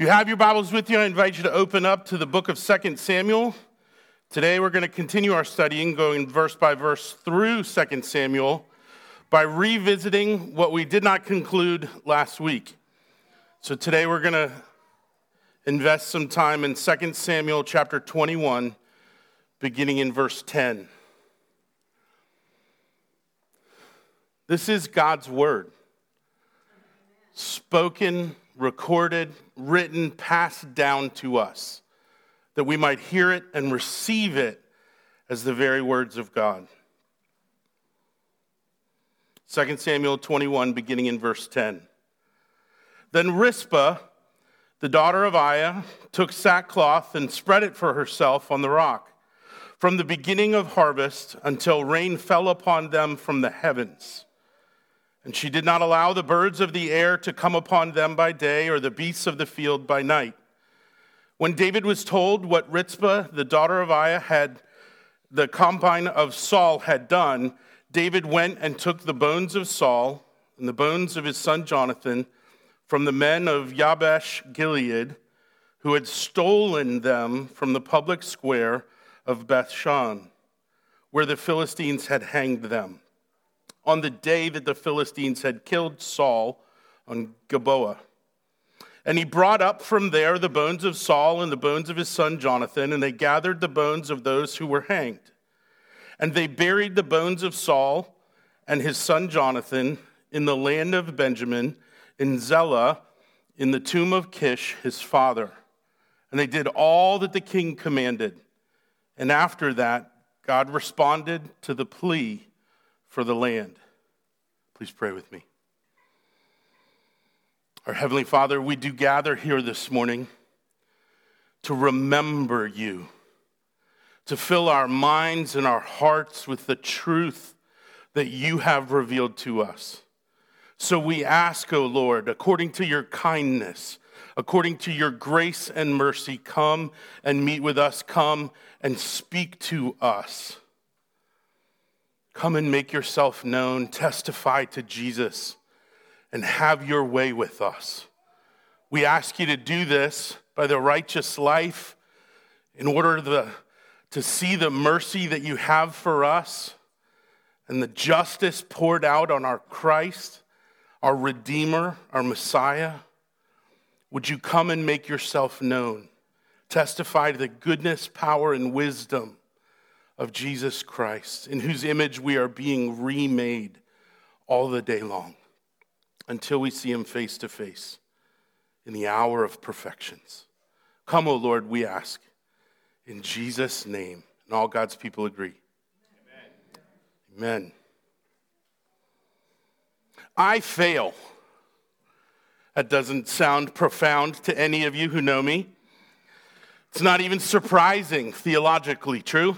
If you have your Bibles with you, I invite you to open up to the book of 2 Samuel. Today we're going to continue our studying, going verse by verse through 2 Samuel by revisiting what we did not conclude last week. So today we're going to invest some time in 2 Samuel chapter 21, beginning in verse 10. This is God's word, spoken, recorded, written, passed down to us, that we might hear it and receive it as the very words of God. 2 Samuel 21, beginning in verse 10. Then Rizpah, the daughter of Aiah, took sackcloth and spread it for herself on the rock, from the beginning of harvest until rain fell upon them from the heavens. And she did not allow the birds of the air to come upon them by day or the beasts of the field by night. When David was told what Rizpah, the daughter of Aiah, had the concubine of Saul had done, David went and took the bones of Saul and the bones of his son Jonathan from the men of Jabesh Gilead, who had stolen them from the public square of Bethshan, where the Philistines had hanged them, on the day that the Philistines had killed Saul on Gilboa. And he brought up from there the bones of Saul and the bones of his son Jonathan, and they gathered the bones of those who were hanged. And they buried the bones of Saul and his son Jonathan in the land of Benjamin, in Zelah, in the tomb of Kish, his father. And they did all that the king commanded. And after that, God responded to the plea for the land. Please pray with me. Our Heavenly Father, we do gather here this morning to remember you to fill our minds and our hearts with the truth that you have revealed to us. So we ask, O oh Lord, according to your kindness, according to your grace and mercy, come and meet with us, come and speak to us. Come and make yourself known, testify to Jesus, and have your way with us. We ask you to do this by the righteous life in order the to see the mercy that you have for us and the justice poured out on our Christ, our Redeemer, our Messiah. Would you come and make yourself known? Testify to the goodness, power, and wisdom of Jesus Christ, in whose image we are being remade all the day long until we see him face to face in the hour of perfections. Come, O Lord, we ask. In Jesus' name. And all God's people agree. Amen. Amen. I fail. That doesn't sound profound to any of you who know me. It's not even surprising theologically, true?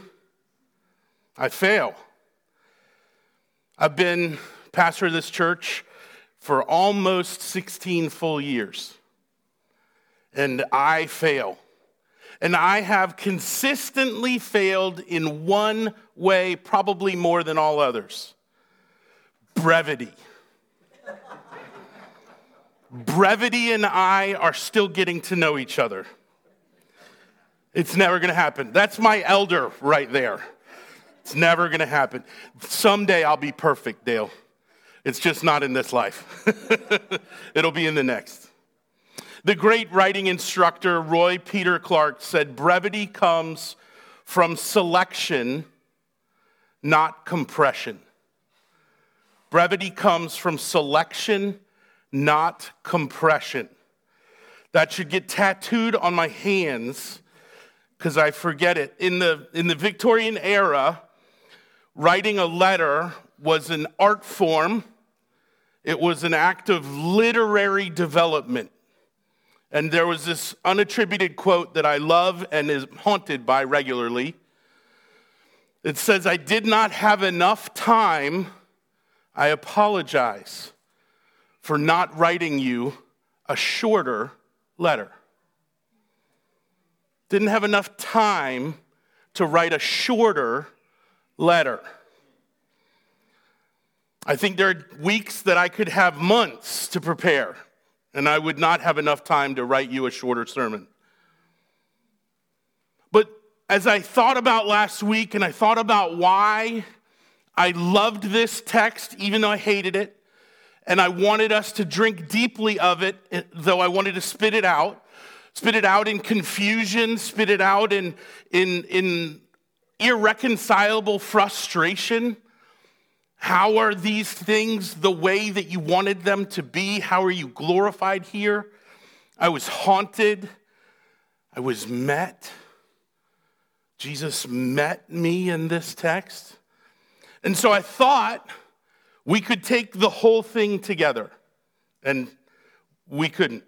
I fail. I've been pastor of this church for almost 16 full years, and I fail and I have consistently failed in one way, probably more than all others brevity. brevity and I are still getting to know each other. It's never gonna happen. That's my elder right there. It's never gonna happen. Someday I'll be perfect, Dale. It's just not in this life, it'll be in the next. The great writing instructor Roy Peter Clark said brevity comes from selection, not compression. Brevity comes from selection, not compression. That should get tattooed on my hands because I forget it. In the, in the Victorian era, writing a letter was an art form, it was an act of literary development. And there was this unattributed quote that I love and is haunted by regularly. It says, I did not have enough time. I apologize for not writing you a shorter letter. Didn't have enough time to write a shorter letter. I think there are weeks that I could have months to prepare and I would not have enough time to write you a shorter sermon. But as I thought about last week and I thought about why I loved this text, even though I hated it, and I wanted us to drink deeply of it, eh, though I wanted to spit it out, spit it out in confusion, spit it out in, in, in irreconcilable frustration. How are these things the way that you wanted them to be? How are you glorified here? I was haunted. I was met. Jesus met me in this text. And so I thought we could take the whole thing together, and we couldn't.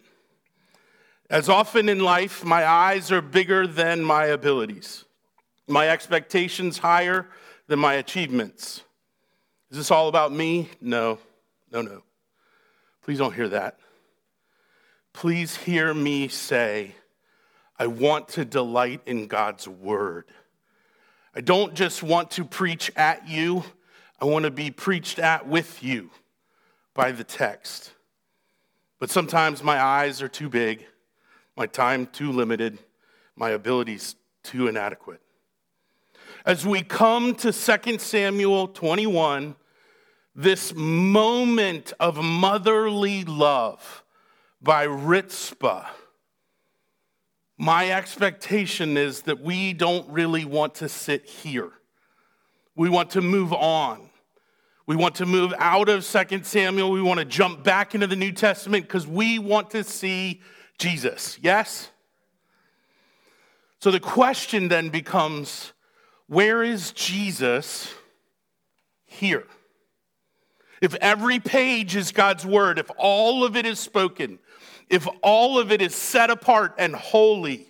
As often in life, my eyes are bigger than my abilities, my expectations higher than my achievements. Is this all about me? No, no, no. Please don't hear that. Please hear me say, I want to delight in God's word. I don't just want to preach at you, I want to be preached at with you by the text. But sometimes my eyes are too big, my time too limited, my abilities too inadequate. As we come to 2 Samuel 21, this moment of motherly love by Rizpah my expectation is that we don't really want to sit here. We want to move on. We want to move out of 2 Samuel. We want to jump back into the New Testament because we want to see Jesus. Yes? So the question then becomes where is Jesus here? If every page is God's word, if all of it is spoken, if all of it is set apart and holy,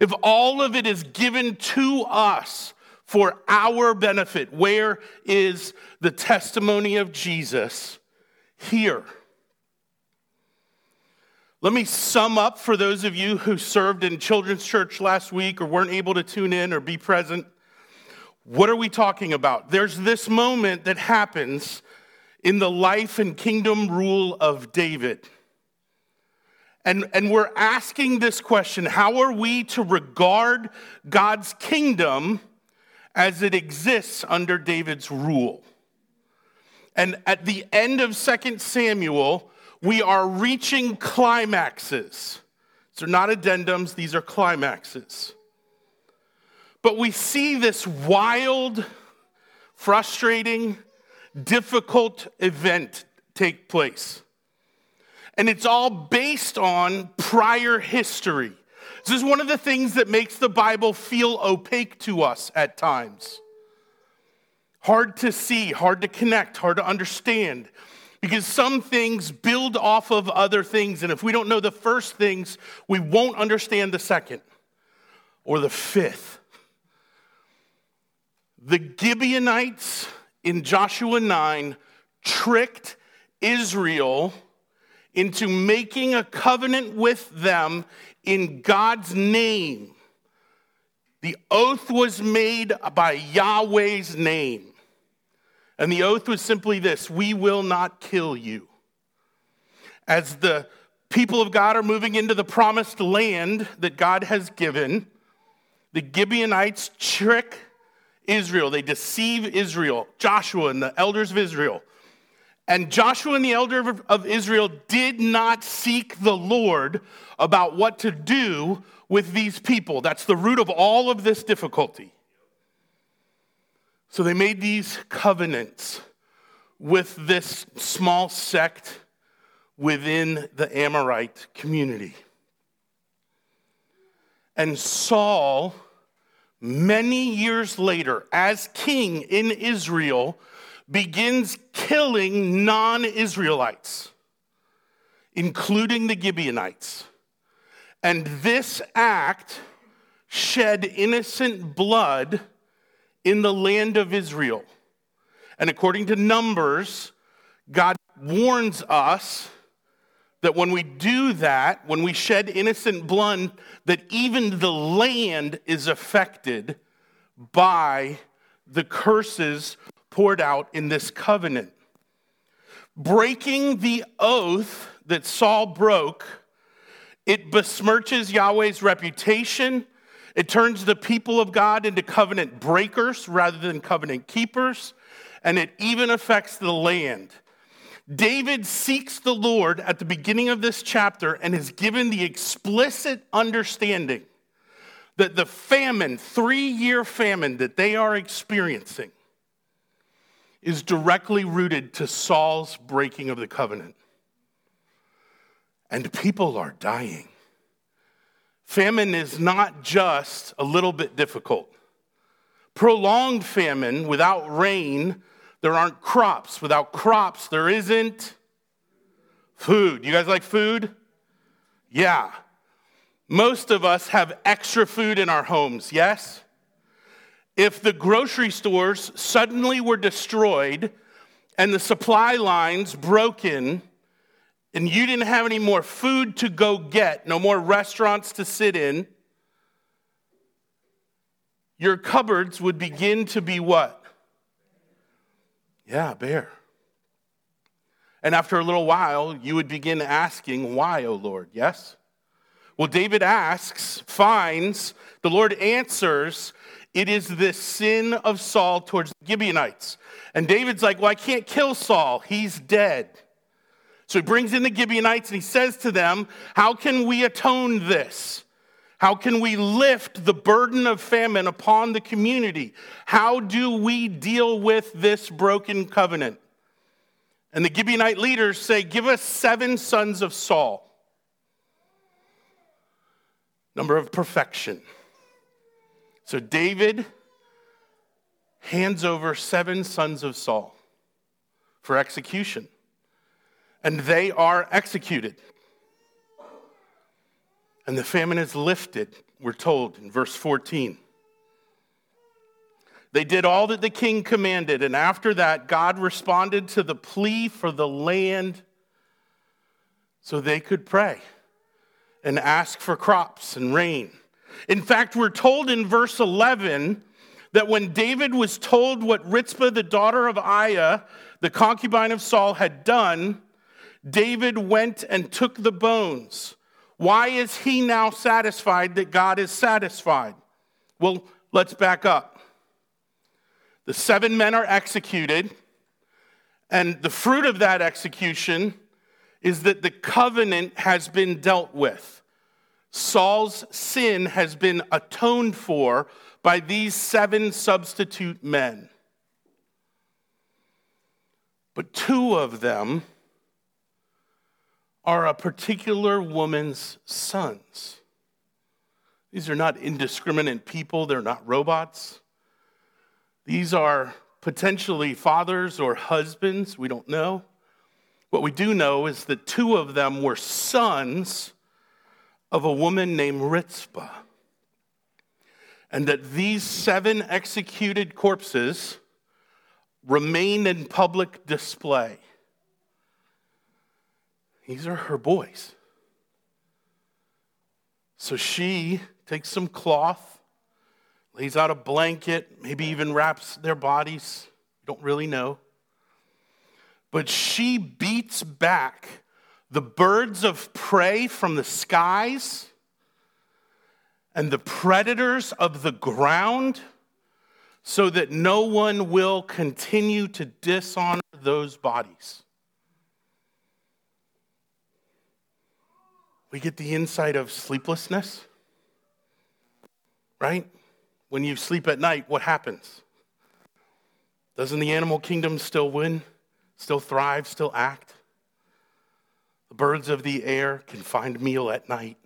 if all of it is given to us for our benefit, where is the testimony of Jesus? Here. Let me sum up for those of you who served in children's church last week or weren't able to tune in or be present. What are we talking about? There's this moment that happens in the life and kingdom rule of David. And, and we're asking this question how are we to regard God's kingdom as it exists under David's rule? And at the end of 2 Samuel, we are reaching climaxes. These are not addendums, these are climaxes. But we see this wild, frustrating, difficult event take place. And it's all based on prior history. This is one of the things that makes the Bible feel opaque to us at times. Hard to see, hard to connect, hard to understand. Because some things build off of other things. And if we don't know the first things, we won't understand the second or the fifth. The Gibeonites in Joshua 9 tricked Israel into making a covenant with them in God's name. The oath was made by Yahweh's name. And the oath was simply this We will not kill you. As the people of God are moving into the promised land that God has given, the Gibeonites trick Israel. They deceive Israel, Joshua and the elders of Israel. And Joshua and the elder of Israel did not seek the Lord about what to do with these people. That's the root of all of this difficulty. So they made these covenants with this small sect within the Amorite community. And Saul many years later, as king in Israel, begins killing non Israelites, including the Gibeonites. And this act shed innocent blood in the land of Israel. And according to Numbers, God warns us that when we do that, when we shed innocent blood, that even the land is affected by the curses poured out in this covenant. Breaking the oath that Saul broke, it besmirches Yahweh's reputation. It turns the people of God into covenant breakers rather than covenant keepers. And it even affects the land. David seeks the Lord at the beginning of this chapter and is given the explicit understanding that the famine, three year famine that they are experiencing, is directly rooted to Saul's breaking of the covenant. And people are dying. Famine is not just a little bit difficult. Prolonged famine without rain there aren't crops. Without crops, there isn't food. You guys like food? Yeah. Most of us have extra food in our homes, yes? If the grocery stores suddenly were destroyed and the supply lines broken, and you didn't have any more food to go get, no more restaurants to sit in, your cupboards would begin to be what? Yeah, bare. And after a little while, you would begin asking, Why, O Lord? Yes? Well, David asks, finds, the Lord answers, It is the sin of Saul towards the Gibeonites. And David's like, Well, I can't kill Saul. He's dead. So he brings in the Gibeonites and he says to them, How can we atone this? How can we lift the burden of famine upon the community? How do we deal with this broken covenant? And the Gibeonite leaders say, Give us seven sons of Saul. Number of perfection. So David hands over seven sons of Saul for execution, and they are executed. And the famine is lifted, we're told in verse 14. They did all that the king commanded, and after that, God responded to the plea for the land so they could pray and ask for crops and rain. In fact, we're told in verse 11 that when David was told what Rizpah, the daughter of Aiah, the concubine of Saul, had done, David went and took the bones why is he now satisfied that God is satisfied? Well, let's back up. The seven men are executed, and the fruit of that execution is that the covenant has been dealt with. Saul's sin has been atoned for by these seven substitute men. But two of them are a particular woman's sons. These are not indiscriminate people, they're not robots. These are potentially fathers or husbands, we don't know. What we do know is that two of them were sons of a woman named Rizpah. And that these seven executed corpses remain in public display. These are her boys. So she takes some cloth, lays out a blanket, maybe even wraps their bodies. Don't really know. But she beats back the birds of prey from the skies and the predators of the ground so that no one will continue to dishonor those bodies. We get the insight of sleeplessness, right? When you sleep at night, what happens? Doesn't the animal kingdom still win, still thrive, still act? The birds of the air can find meal at night.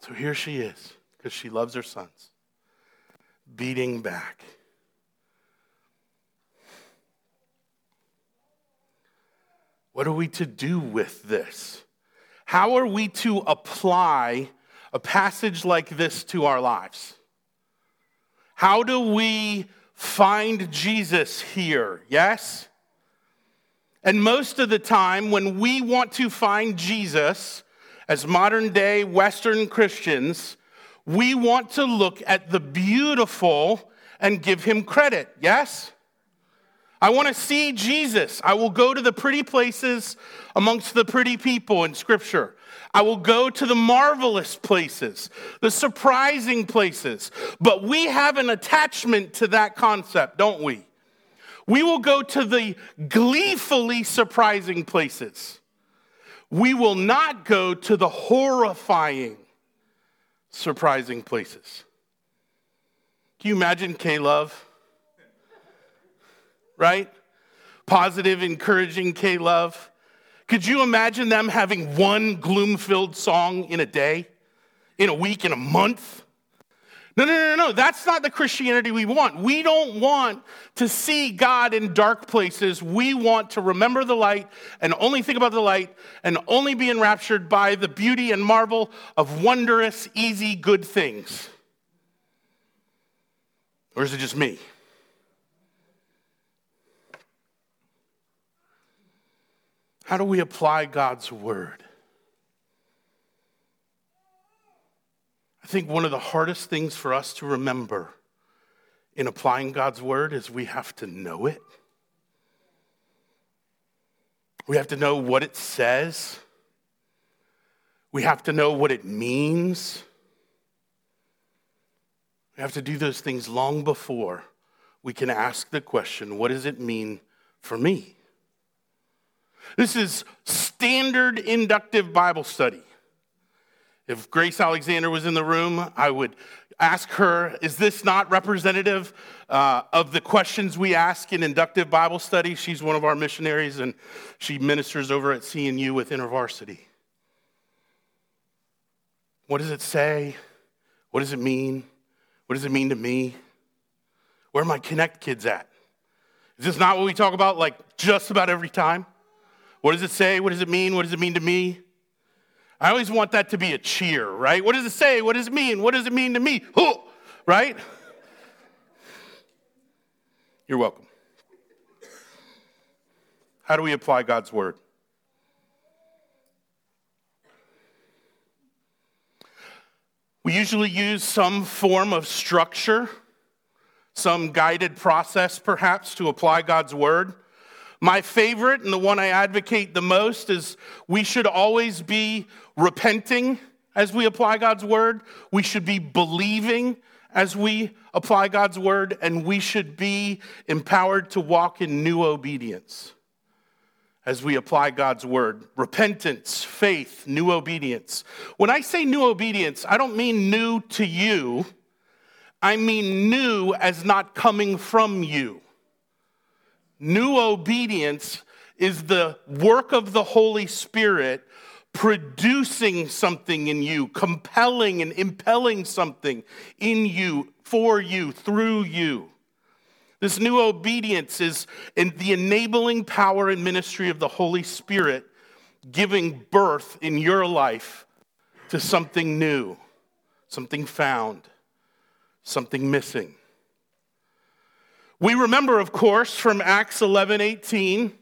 So here she is, because she loves her sons, beating back. What are we to do with this? How are we to apply a passage like this to our lives? How do we find Jesus here? Yes? And most of the time, when we want to find Jesus as modern day Western Christians, we want to look at the beautiful and give him credit. Yes? I want to see Jesus. I will go to the pretty places amongst the pretty people in Scripture. I will go to the marvelous places, the surprising places. But we have an attachment to that concept, don't we? We will go to the gleefully surprising places. We will not go to the horrifying, surprising places. Can you imagine K Love? Right? Positive, encouraging K Love. Could you imagine them having one gloom filled song in a day, in a week, in a month? No, no, no, no. That's not the Christianity we want. We don't want to see God in dark places. We want to remember the light and only think about the light and only be enraptured by the beauty and marvel of wondrous, easy, good things. Or is it just me? How do we apply God's word? I think one of the hardest things for us to remember in applying God's word is we have to know it. We have to know what it says. We have to know what it means. We have to do those things long before we can ask the question what does it mean for me? This is standard inductive Bible study. If Grace Alexander was in the room, I would ask her, is this not representative uh, of the questions we ask in inductive Bible study? She's one of our missionaries and she ministers over at CNU with InterVarsity. What does it say? What does it mean? What does it mean to me? Where are my Connect kids at? Is this not what we talk about like just about every time? What does it say? What does it mean? What does it mean to me? I always want that to be a cheer, right? What does it say? What does it mean? What does it mean to me? Who? Right? You're welcome. How do we apply God's word? We usually use some form of structure, some guided process perhaps to apply God's word. My favorite and the one I advocate the most is we should always be repenting as we apply God's word. We should be believing as we apply God's word, and we should be empowered to walk in new obedience as we apply God's word. Repentance, faith, new obedience. When I say new obedience, I don't mean new to you, I mean new as not coming from you. New obedience is the work of the Holy Spirit producing something in you, compelling and impelling something in you, for you, through you. This new obedience is in the enabling power and ministry of the Holy Spirit giving birth in your life to something new, something found, something missing. We remember, of course, from Acts 11 18,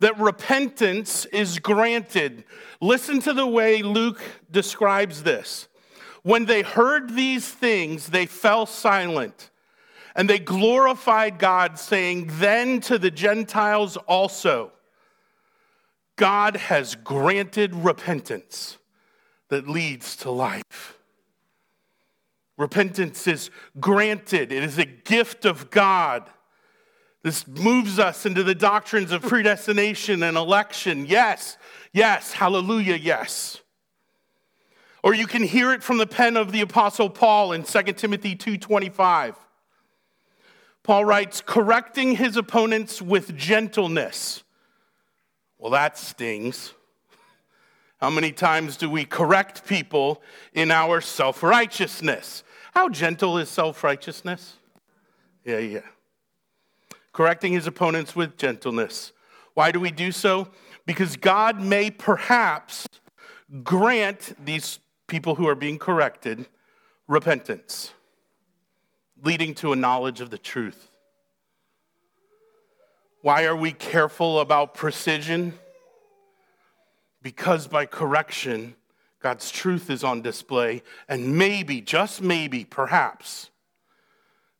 that repentance is granted. Listen to the way Luke describes this. When they heard these things, they fell silent and they glorified God, saying, Then to the Gentiles also, God has granted repentance that leads to life. Repentance is granted, it is a gift of God. This moves us into the doctrines of predestination and election. Yes, yes, hallelujah, yes. Or you can hear it from the pen of the apostle Paul in 2 Timothy 2:25. Paul writes, correcting his opponents with gentleness. Well, that stings. How many times do we correct people in our self righteousness? How gentle is self righteousness? Yeah, yeah. Correcting his opponents with gentleness. Why do we do so? Because God may perhaps grant these people who are being corrected repentance, leading to a knowledge of the truth. Why are we careful about precision? Because by correction, God's truth is on display, and maybe, just maybe, perhaps,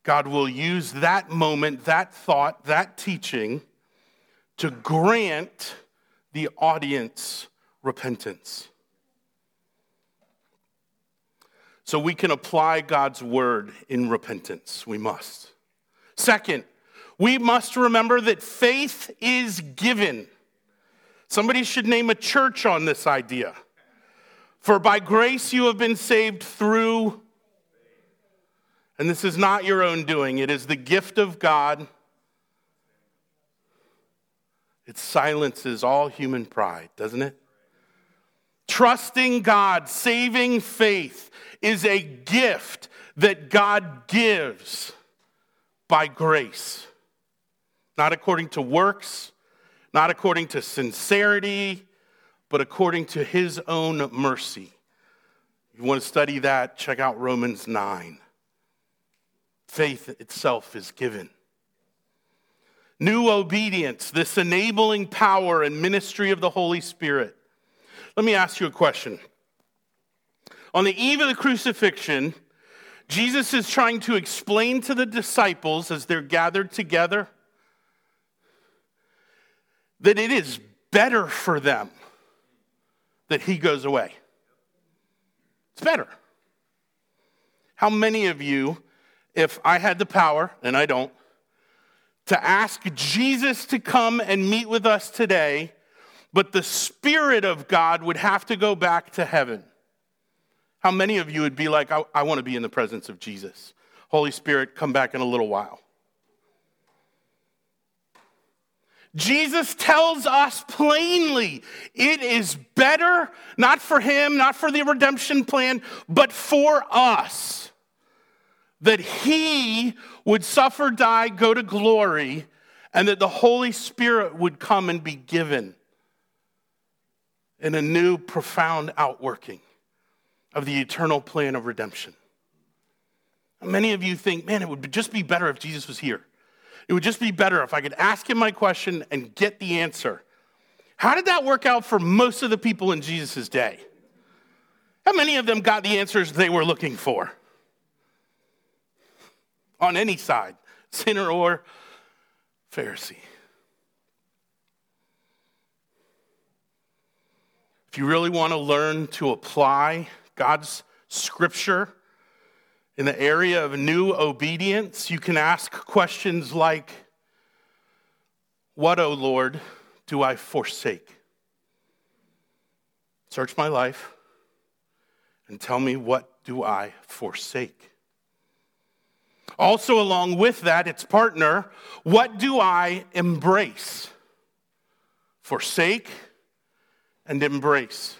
God will use that moment, that thought, that teaching to grant the audience repentance. So we can apply God's word in repentance. We must. Second, we must remember that faith is given. Somebody should name a church on this idea. For by grace you have been saved through and this is not your own doing, it is the gift of God. It silences all human pride, doesn't it? Trusting God, saving faith is a gift that God gives by grace, not according to works, not according to sincerity, but according to his own mercy. You want to study that, check out Romans 9 faith itself is given. New obedience, this enabling power and ministry of the Holy Spirit. Let me ask you a question. On the eve of the crucifixion, Jesus is trying to explain to the disciples as they're gathered together that it is better for them that he goes away. It's better. How many of you if I had the power, and I don't, to ask Jesus to come and meet with us today, but the Spirit of God would have to go back to heaven. How many of you would be like, I, I want to be in the presence of Jesus? Holy Spirit, come back in a little while. Jesus tells us plainly it is better, not for him, not for the redemption plan, but for us that he would suffer, die, go to glory, and that the Holy Spirit would come and be given in a new, profound outworking of the eternal plan of redemption. Many of you think, man, it would just be better if Jesus was here. It would just be better if I could ask him my question and get the answer. How did that work out for most of the people in Jesus' day? How many of them got the answers they were looking for? on any side, sinner or Pharisee. If you really want to learn to apply God's scripture in the area of new obedience, you can ask questions like, What, O Lord, do I forsake? Search my life and tell me what do I forsake? Also, along with that, its partner, what do I embrace? Forsake and embrace.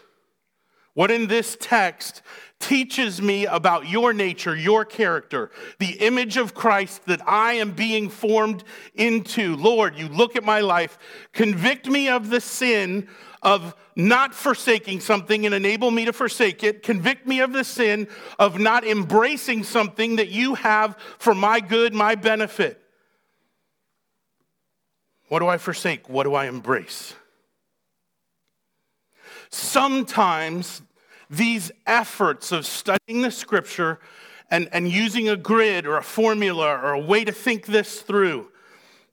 What in this text teaches me about your nature, your character, the image of Christ that I am being formed into. Lord, you look at my life, convict me of the sin of not forsaking something and enable me to forsake it. Convict me of the sin of not embracing something that you have for my good, my benefit. What do I forsake? What do I embrace? Sometimes these efforts of studying the scripture and, and using a grid or a formula or a way to think this through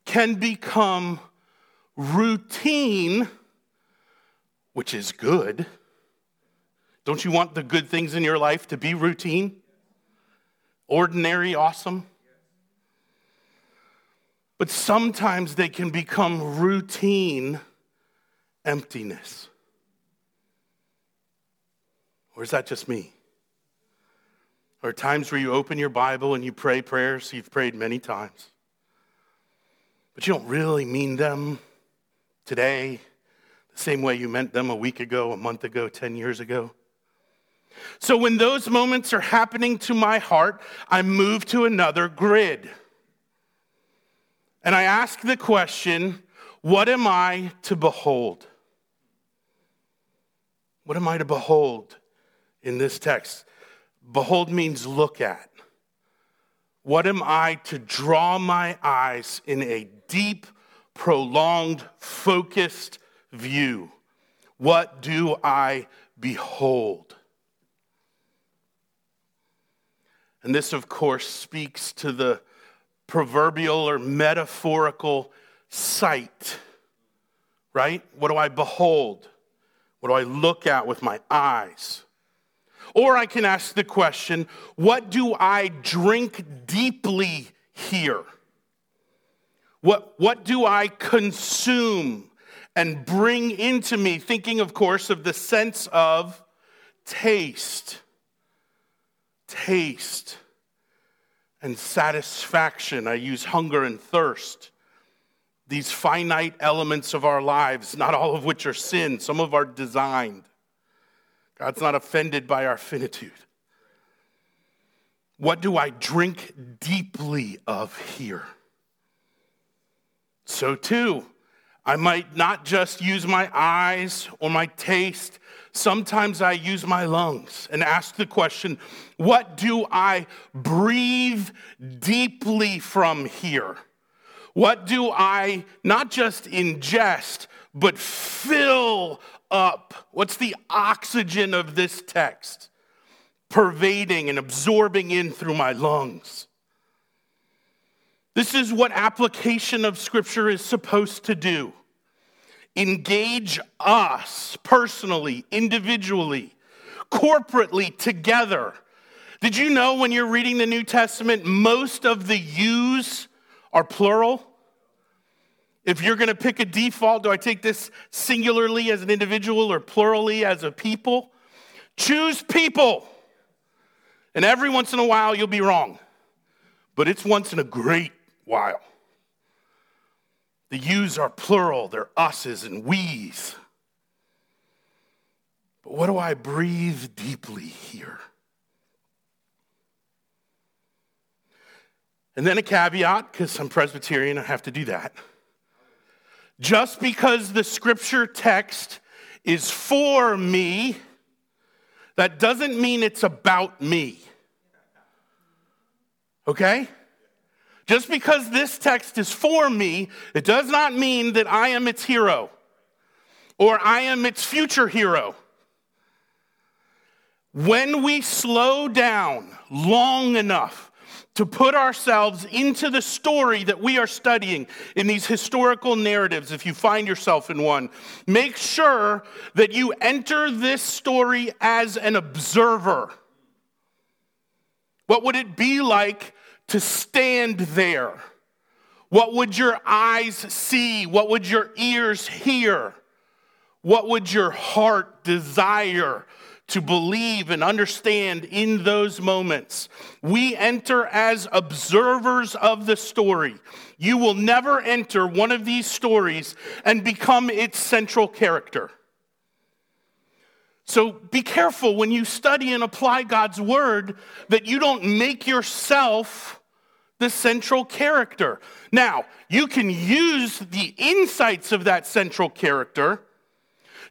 can become routine which is good. Don't you want the good things in your life to be routine? Ordinary, awesome? But sometimes they can become routine emptiness. Or is that just me? Or times where you open your Bible and you pray prayers you've prayed many times, but you don't really mean them today the same way you meant them a week ago, a month ago, 10 years ago. So when those moments are happening to my heart, I move to another grid. And I ask the question what am I to behold? What am I to behold in this text? Behold means look at. What am I to draw my eyes in a deep, prolonged, focused view? What do I behold? And this, of course, speaks to the proverbial or metaphorical sight, right? What do I behold? What do I look at with my eyes? Or I can ask the question, what do I drink deeply here? What, what do I consume and bring into me? Thinking, of course, of the sense of taste. Taste and satisfaction. I use hunger and thirst. These finite elements of our lives, not all of which are sin, some of are designed. God's not offended by our finitude. What do I drink deeply of here? So, too, I might not just use my eyes or my taste. Sometimes I use my lungs and ask the question what do I breathe deeply from here? What do I not just ingest, but fill up? What's the oxygen of this text pervading and absorbing in through my lungs? This is what application of Scripture is supposed to do engage us personally, individually, corporately, together. Did you know when you're reading the New Testament, most of the yous are plural? If you're going to pick a default, do I take this singularly as an individual or plurally as a people? Choose people. And every once in a while, you'll be wrong. But it's once in a great while. The yous are plural, they're us's and we's. But what do I breathe deeply here? And then a caveat, because I'm Presbyterian, I have to do that. Just because the scripture text is for me, that doesn't mean it's about me. Okay? Just because this text is for me, it does not mean that I am its hero or I am its future hero. When we slow down long enough to put ourselves into the story that we are studying in these historical narratives, if you find yourself in one. Make sure that you enter this story as an observer. What would it be like to stand there? What would your eyes see? What would your ears hear? What would your heart desire? To believe and understand in those moments. We enter as observers of the story. You will never enter one of these stories and become its central character. So be careful when you study and apply God's word that you don't make yourself the central character. Now, you can use the insights of that central character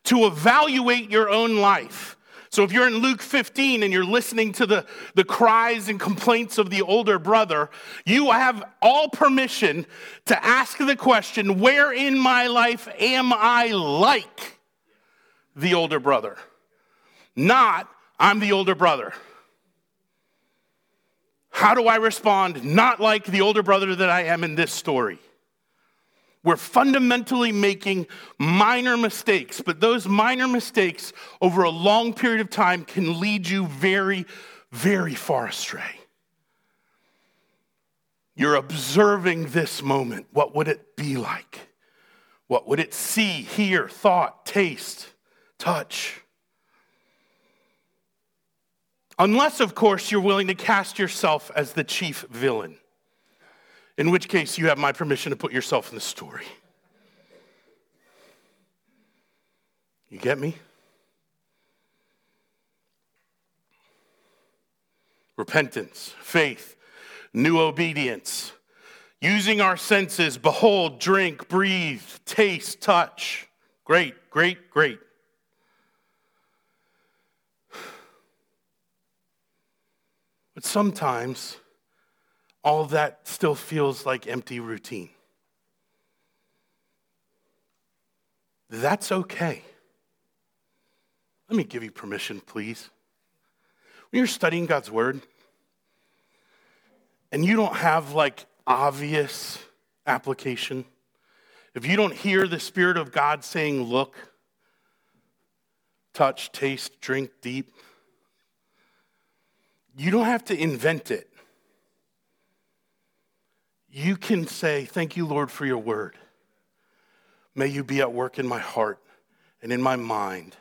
to evaluate your own life so if you're in Luke 15 and you're listening to the, the cries and complaints of the older brother, you have all permission to ask the question where in my life am I like the older brother? Not, I'm the older brother. How do I respond? Not like the older brother that I am in this story. We're fundamentally making minor mistakes, but those minor mistakes over a long period of time can lead you very, very far astray. You're observing this moment. What would it be like? What would it see, hear, thought, taste, touch? Unless, of course, you're willing to cast yourself as the chief villain in which case you have my permission to put yourself in the story. You get me? Repentance, faith, new obedience, using our senses, behold, drink, breathe, taste, touch. Great, great, great. But sometimes, all that still feels like empty routine. That's okay. Let me give you permission, please. When you're studying God's Word and you don't have like obvious application, if you don't hear the Spirit of God saying, look, touch, taste, drink deep, you don't have to invent it. You can say, Thank you, Lord, for your word. May you be at work in my heart and in my mind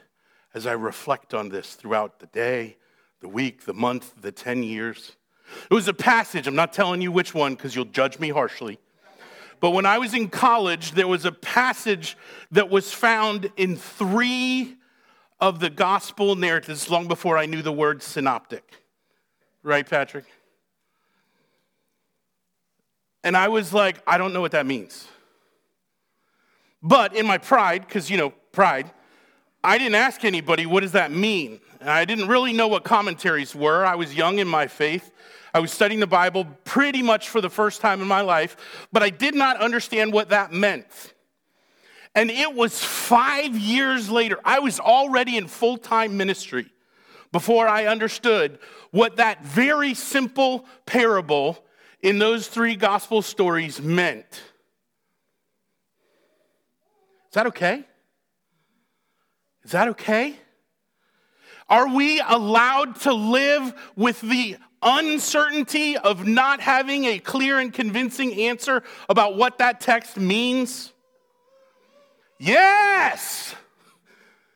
as I reflect on this throughout the day, the week, the month, the 10 years. It was a passage, I'm not telling you which one because you'll judge me harshly. But when I was in college, there was a passage that was found in three of the gospel narratives long before I knew the word synoptic. Right, Patrick? And I was like, I don't know what that means. But in my pride, because, you know, pride, I didn't ask anybody, what does that mean? And I didn't really know what commentaries were. I was young in my faith. I was studying the Bible pretty much for the first time in my life, but I did not understand what that meant. And it was five years later, I was already in full time ministry before I understood what that very simple parable in those three gospel stories meant. Is that okay? Is that okay? Are we allowed to live with the uncertainty of not having a clear and convincing answer about what that text means? Yes.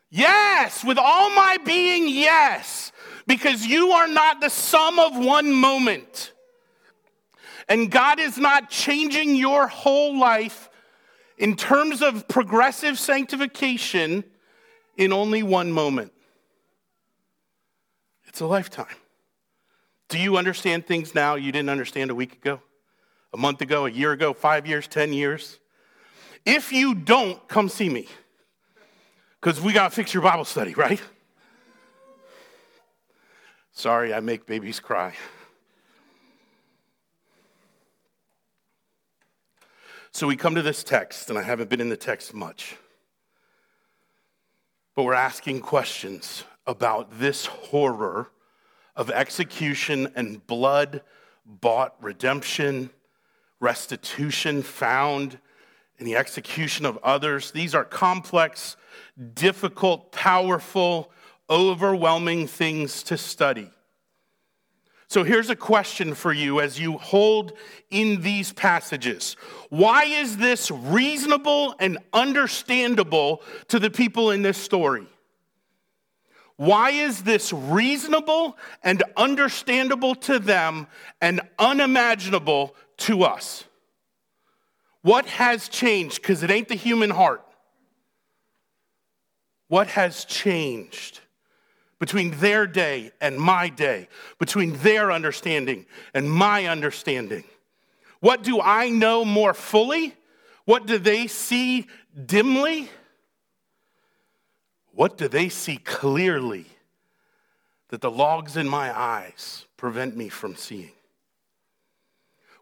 Yes, with all my being, yes, because you are not the sum of one moment. And God is not changing your whole life in terms of progressive sanctification in only one moment. It's a lifetime. Do you understand things now you didn't understand a week ago, a month ago, a year ago, five years, 10 years? If you don't, come see me because we got to fix your Bible study, right? Sorry, I make babies cry. So we come to this text, and I haven't been in the text much, but we're asking questions about this horror of execution and blood bought redemption, restitution found in the execution of others. These are complex difficult, powerful, overwhelming things to study. So here's a question for you as you hold in these passages. Why is this reasonable and understandable to the people in this story? Why is this reasonable and understandable to them and unimaginable to us? What has changed? Because it ain't the human heart. What has changed between their day and my day, between their understanding and my understanding? What do I know more fully? What do they see dimly? What do they see clearly that the logs in my eyes prevent me from seeing?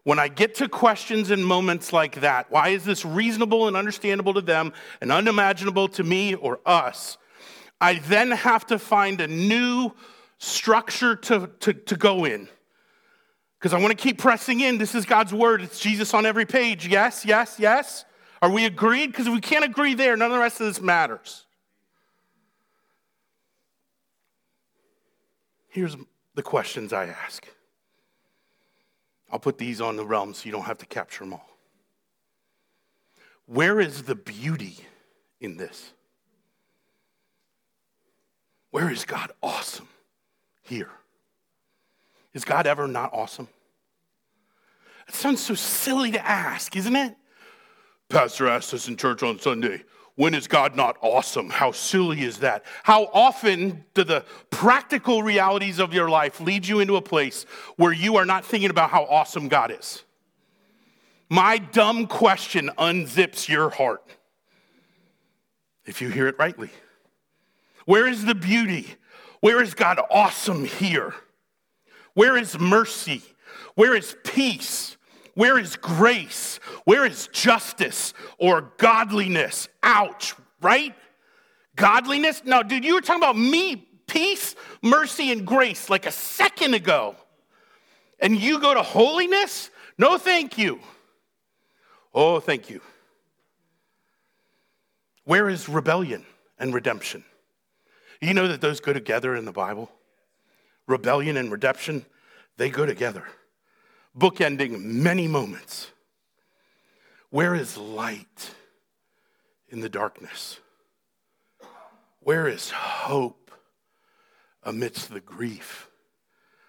When I get to questions and moments like that, why is this reasonable and understandable to them and unimaginable to me or us? I then have to find a new structure to, to, to go in. Because I want to keep pressing in. This is God's word. It's Jesus on every page. Yes, yes, yes. Are we agreed? Because if we can't agree there, none of the rest of this matters. Here's the questions I ask I'll put these on the realm so you don't have to capture them all. Where is the beauty in this? Where is God awesome? Here. Is God ever not awesome? It sounds so silly to ask, isn't it? Pastor asked us in church on Sunday, when is God not awesome? How silly is that? How often do the practical realities of your life lead you into a place where you are not thinking about how awesome God is? My dumb question unzips your heart if you hear it rightly. Where is the beauty? Where is God awesome here? Where is mercy? Where is peace? Where is grace? Where is justice or godliness? Ouch, right? Godliness? No, dude, you were talking about me, peace, mercy, and grace like a second ago. And you go to holiness? No, thank you. Oh, thank you. Where is rebellion and redemption? You know that those go together in the Bible? Rebellion and redemption, they go together, bookending many moments. Where is light in the darkness? Where is hope amidst the grief?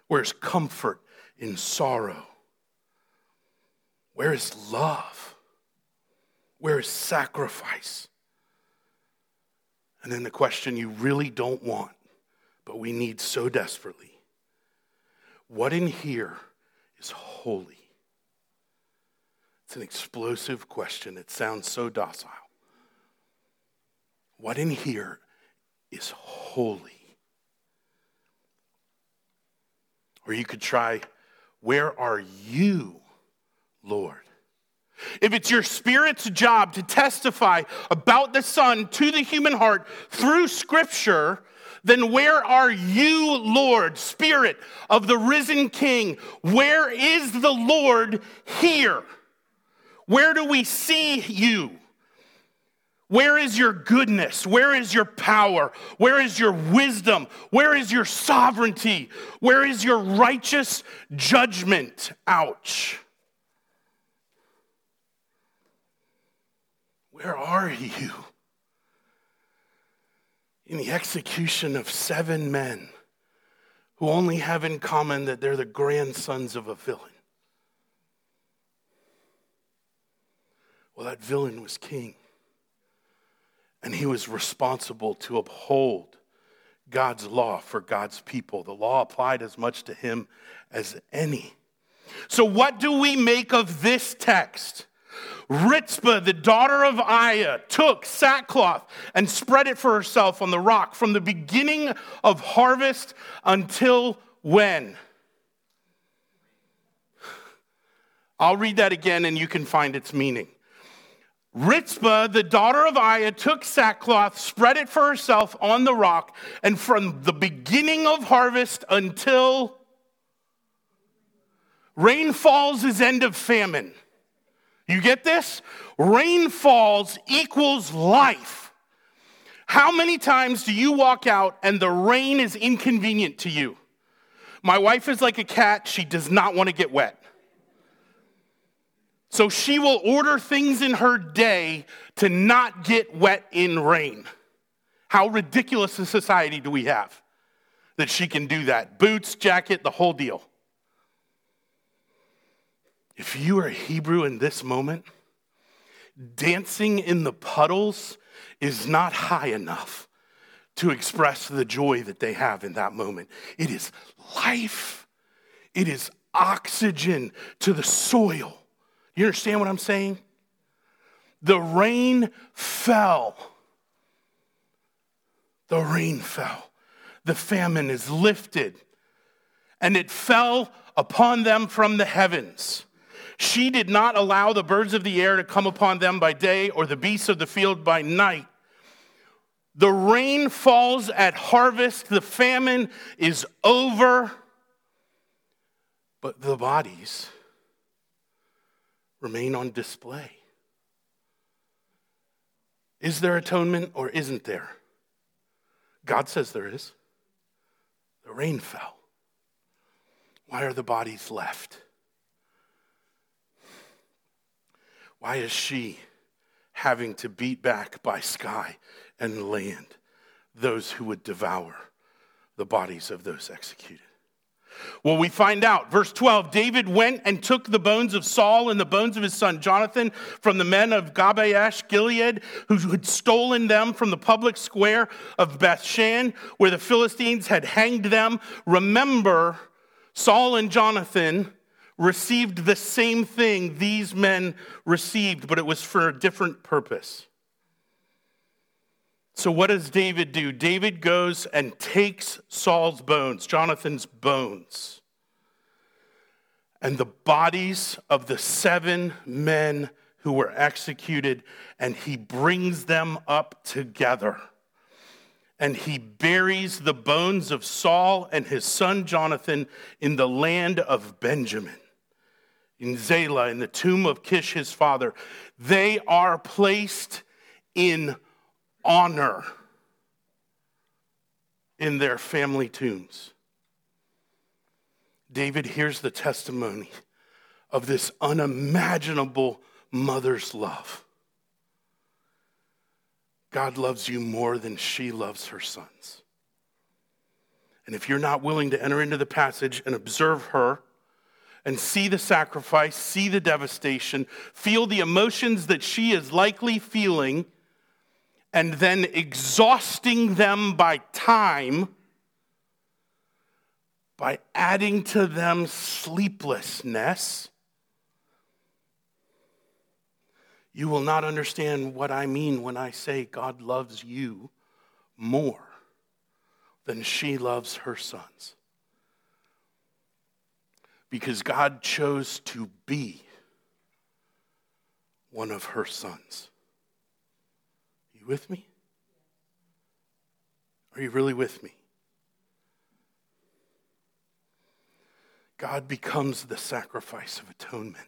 Where is comfort in sorrow? Where is love? Where is sacrifice? And then the question you really don't want, but we need so desperately what in here is holy? It's an explosive question. It sounds so docile. What in here is holy? Or you could try, Where are you, Lord? If it's your spirit's job to testify about the Son to the human heart through Scripture, then where are you, Lord, Spirit of the risen King? Where is the Lord here? Where do we see you? Where is your goodness? Where is your power? Where is your wisdom? Where is your sovereignty? Where is your righteous judgment? Ouch. Where are you? In the execution of seven men who only have in common that they're the grandsons of a villain. Well, that villain was king. And he was responsible to uphold God's law for God's people. The law applied as much to him as any. So, what do we make of this text? Rizpah, the daughter of Aiah, took sackcloth and spread it for herself on the rock from the beginning of harvest until when? I'll read that again and you can find its meaning. Rizpah, the daughter of Aiah, took sackcloth, spread it for herself on the rock, and from the beginning of harvest until rain falls is end of famine. You get this? Rain falls equals life. How many times do you walk out and the rain is inconvenient to you? My wife is like a cat, she does not want to get wet. So she will order things in her day to not get wet in rain. How ridiculous a society do we have that she can do that? Boots, jacket, the whole deal. If you are a Hebrew in this moment, dancing in the puddles is not high enough to express the joy that they have in that moment. It is life, it is oxygen to the soil. You understand what I'm saying? The rain fell. The rain fell. The famine is lifted, and it fell upon them from the heavens. She did not allow the birds of the air to come upon them by day or the beasts of the field by night. The rain falls at harvest, the famine is over, but the bodies remain on display. Is there atonement or isn't there? God says there is. The rain fell. Why are the bodies left? Why is she having to beat back by sky and land those who would devour the bodies of those executed? Well, we find out. Verse 12 David went and took the bones of Saul and the bones of his son Jonathan from the men of Jabesh Gilead, who had stolen them from the public square of Bethshan, where the Philistines had hanged them. Remember, Saul and Jonathan received the same thing these men received, but it was for a different purpose. So, what does David do? David goes and takes Saul's bones, Jonathan's bones, and the bodies of the seven men who were executed, and he brings them up together and he buries the bones of Saul and his son Jonathan in the land of Benjamin in Zelah, in the tomb of Kish, his father. They are placed in honor in their family tombs. David hears the testimony of this unimaginable mother's love. God loves you more than she loves her sons. And if you're not willing to enter into the passage and observe her and see the sacrifice, see the devastation, feel the emotions that she is likely feeling, and then exhausting them by time, by adding to them sleeplessness, you will not understand what I mean when I say God loves you more than she loves her sons. Because God chose to be one of her sons. Are you with me? Are you really with me? God becomes the sacrifice of atonement.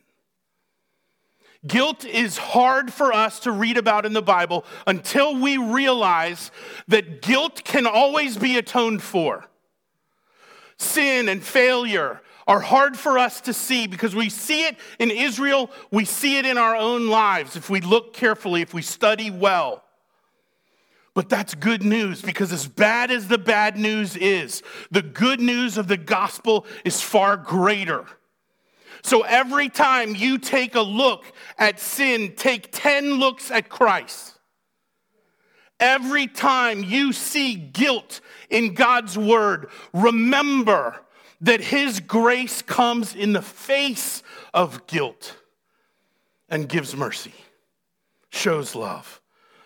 Guilt is hard for us to read about in the Bible until we realize that guilt can always be atoned for. Sin and failure are hard for us to see because we see it in Israel, we see it in our own lives if we look carefully, if we study well. But that's good news because, as bad as the bad news is, the good news of the gospel is far greater. So every time you take a look at sin, take 10 looks at Christ. Every time you see guilt in God's word, remember that His grace comes in the face of guilt and gives mercy, shows love,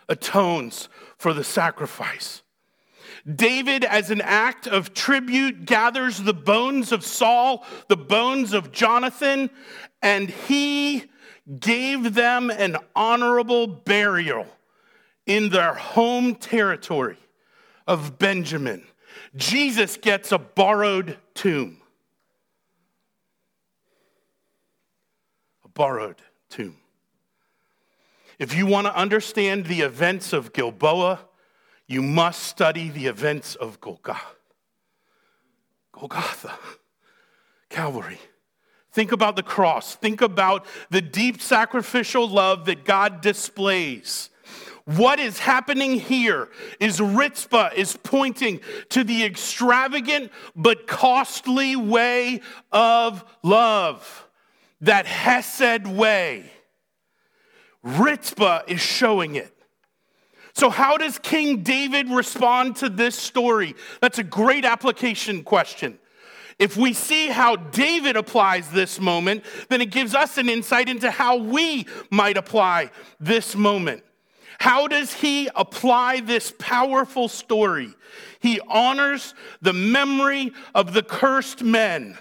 atones for the sacrifice. David, as an act of tribute, gathers the bones of Saul, the bones of Jonathan, and he gave them an honorable burial in their home territory of Benjamin. Jesus gets a borrowed tomb. A borrowed tomb. If you want to understand the events of Gilboa, you must study the events of Golgotha. Golgotha, Calvary. Think about the cross. Think about the deep sacrificial love that God displays. What is happening here is Rizpah is pointing to the extravagant but costly way of love, that Hesed way. Rizpah is showing it. So, how does King David respond to this story? That's a great application question. If we see how David applies this moment, then it gives us an insight into how we might apply this moment. How does he apply this powerful story? He honors the memory of the cursed men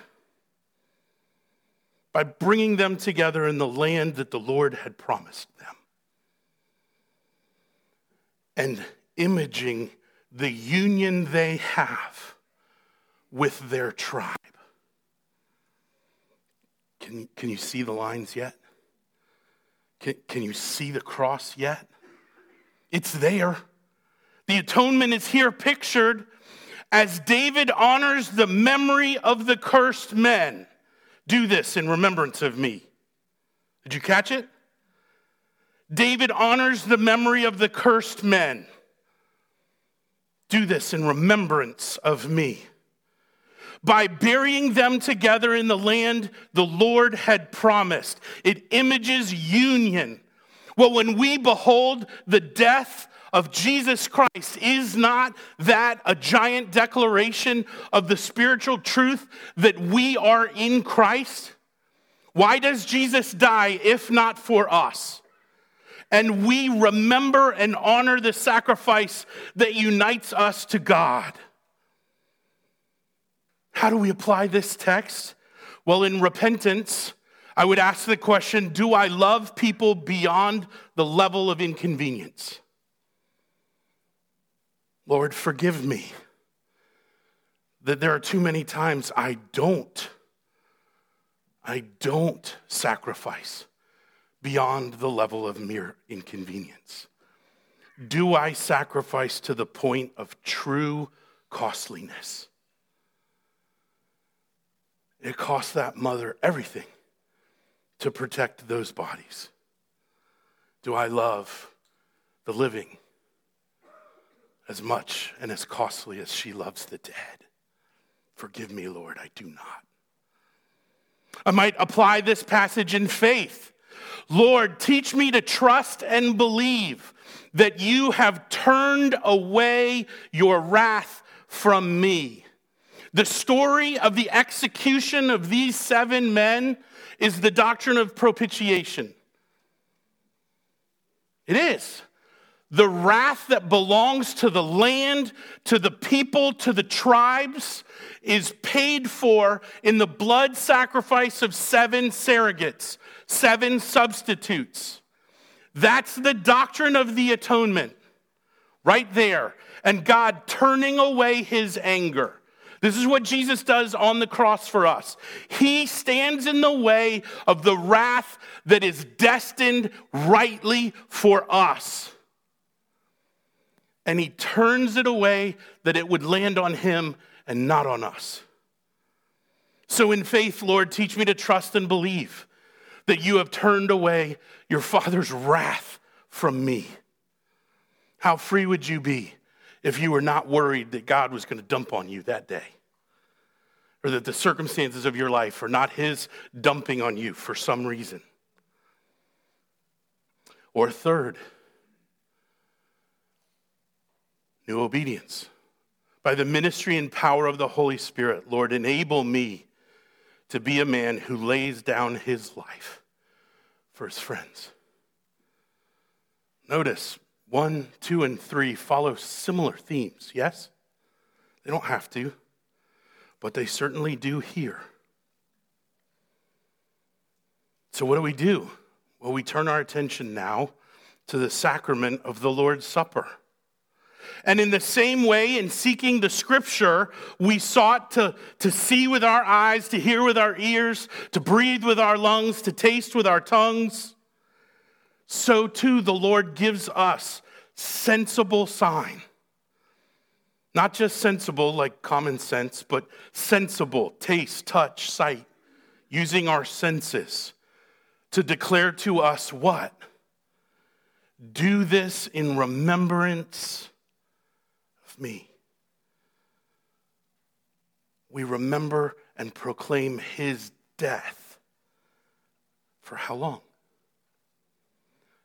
by bringing them together in the land that the Lord had promised them and imaging the union they have with their tribe. Can, can you see the lines yet? Can, can you see the cross yet? It's there. The atonement is here pictured as David honors the memory of the cursed men. Do this in remembrance of me. Did you catch it? David honors the memory of the cursed men. Do this in remembrance of me. By burying them together in the land the Lord had promised, it images union. Well, when we behold the death of Jesus Christ, is not that a giant declaration of the spiritual truth that we are in Christ? Why does Jesus die if not for us? and we remember and honor the sacrifice that unites us to God. How do we apply this text? Well, in repentance, I would ask the question Do I love people beyond the level of inconvenience? Lord, forgive me that there are too many times I don't. I don't sacrifice beyond the level of mere inconvenience? Do I sacrifice to the point of true costliness? It cost that mother everything to protect those bodies. Do I love the living as much and as costly as she loves the dead? Forgive me, Lord, I do not. I might apply this passage in faith. Lord, teach me to trust and believe that you have turned away your wrath from me. The story of the execution of these seven men is the doctrine of propitiation. It is. The wrath that belongs to the land, to the people, to the tribes is paid for in the blood sacrifice of seven surrogates, seven substitutes. That's the doctrine of the atonement, right there. And God turning away his anger. This is what Jesus does on the cross for us. He stands in the way of the wrath that is destined rightly for us. And he turns it away that it would land on him and not on us. So, in faith, Lord, teach me to trust and believe that you have turned away your Father's wrath from me. How free would you be if you were not worried that God was going to dump on you that day? Or that the circumstances of your life are not His dumping on you for some reason? Or third, new obedience. By the ministry and power of the Holy Spirit, Lord, enable me to be a man who lays down his life for his friends. Notice one, two, and three follow similar themes, yes? They don't have to, but they certainly do here. So, what do we do? Well, we turn our attention now to the sacrament of the Lord's Supper. And in the same way, in seeking the scripture, we sought to, to see with our eyes, to hear with our ears, to breathe with our lungs, to taste with our tongues. So too, the Lord gives us sensible sign. Not just sensible like common sense, but sensible, taste, touch, sight, using our senses to declare to us what? Do this in remembrance of me. We remember and proclaim his death. For how long?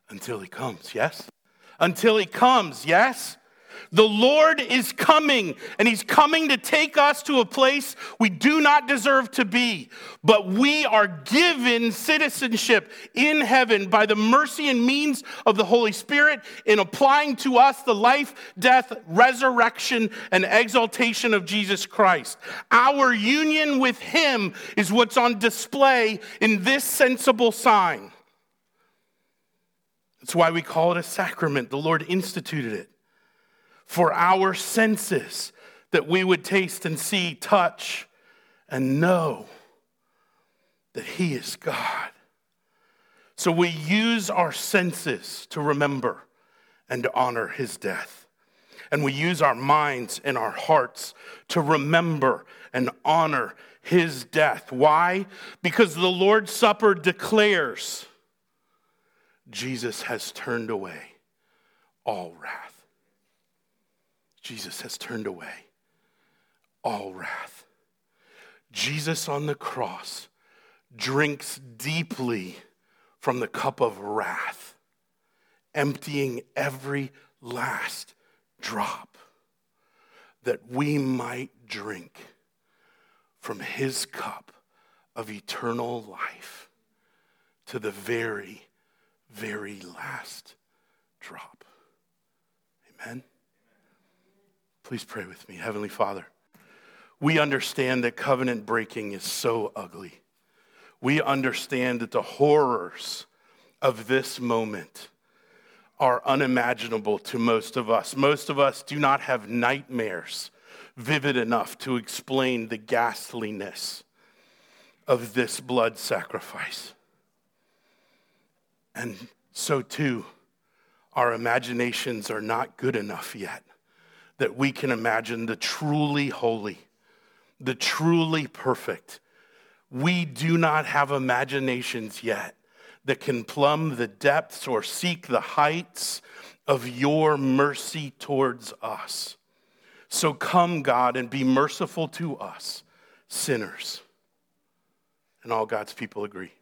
Until he comes, yes? Until he comes, yes? The Lord is coming, and He's coming to take us to a place we do not deserve to be. But we are given citizenship in heaven by the mercy and means of the Holy Spirit in applying to us the life, death, resurrection, and exaltation of Jesus Christ. Our union with Him is what's on display in this sensible sign. That's why we call it a sacrament. The Lord instituted it for our senses that we would taste and see, touch, and know that He is God. So we use our senses to remember and to honor His death. And we use our minds and our hearts to remember and honor His death. Why? Because the Lord's Supper declares Jesus has turned away all wrath. Jesus has turned away all wrath. Jesus on the cross drinks deeply from the cup of wrath, emptying every last drop that we might drink from his cup of eternal life to the very, very last drop. Amen. Please pray with me. Heavenly Father, we understand that covenant breaking is so ugly. We understand that the horrors of this moment are unimaginable to most of us. Most of us do not have nightmares vivid enough to explain the ghastliness of this blood sacrifice. And so, too, our imaginations are not good enough yet that we can imagine the truly holy, the truly perfect. We do not have imaginations yet that can plumb the depths or seek the heights of your mercy towards us. So come, God, and be merciful to us, sinners. And all God's people agree.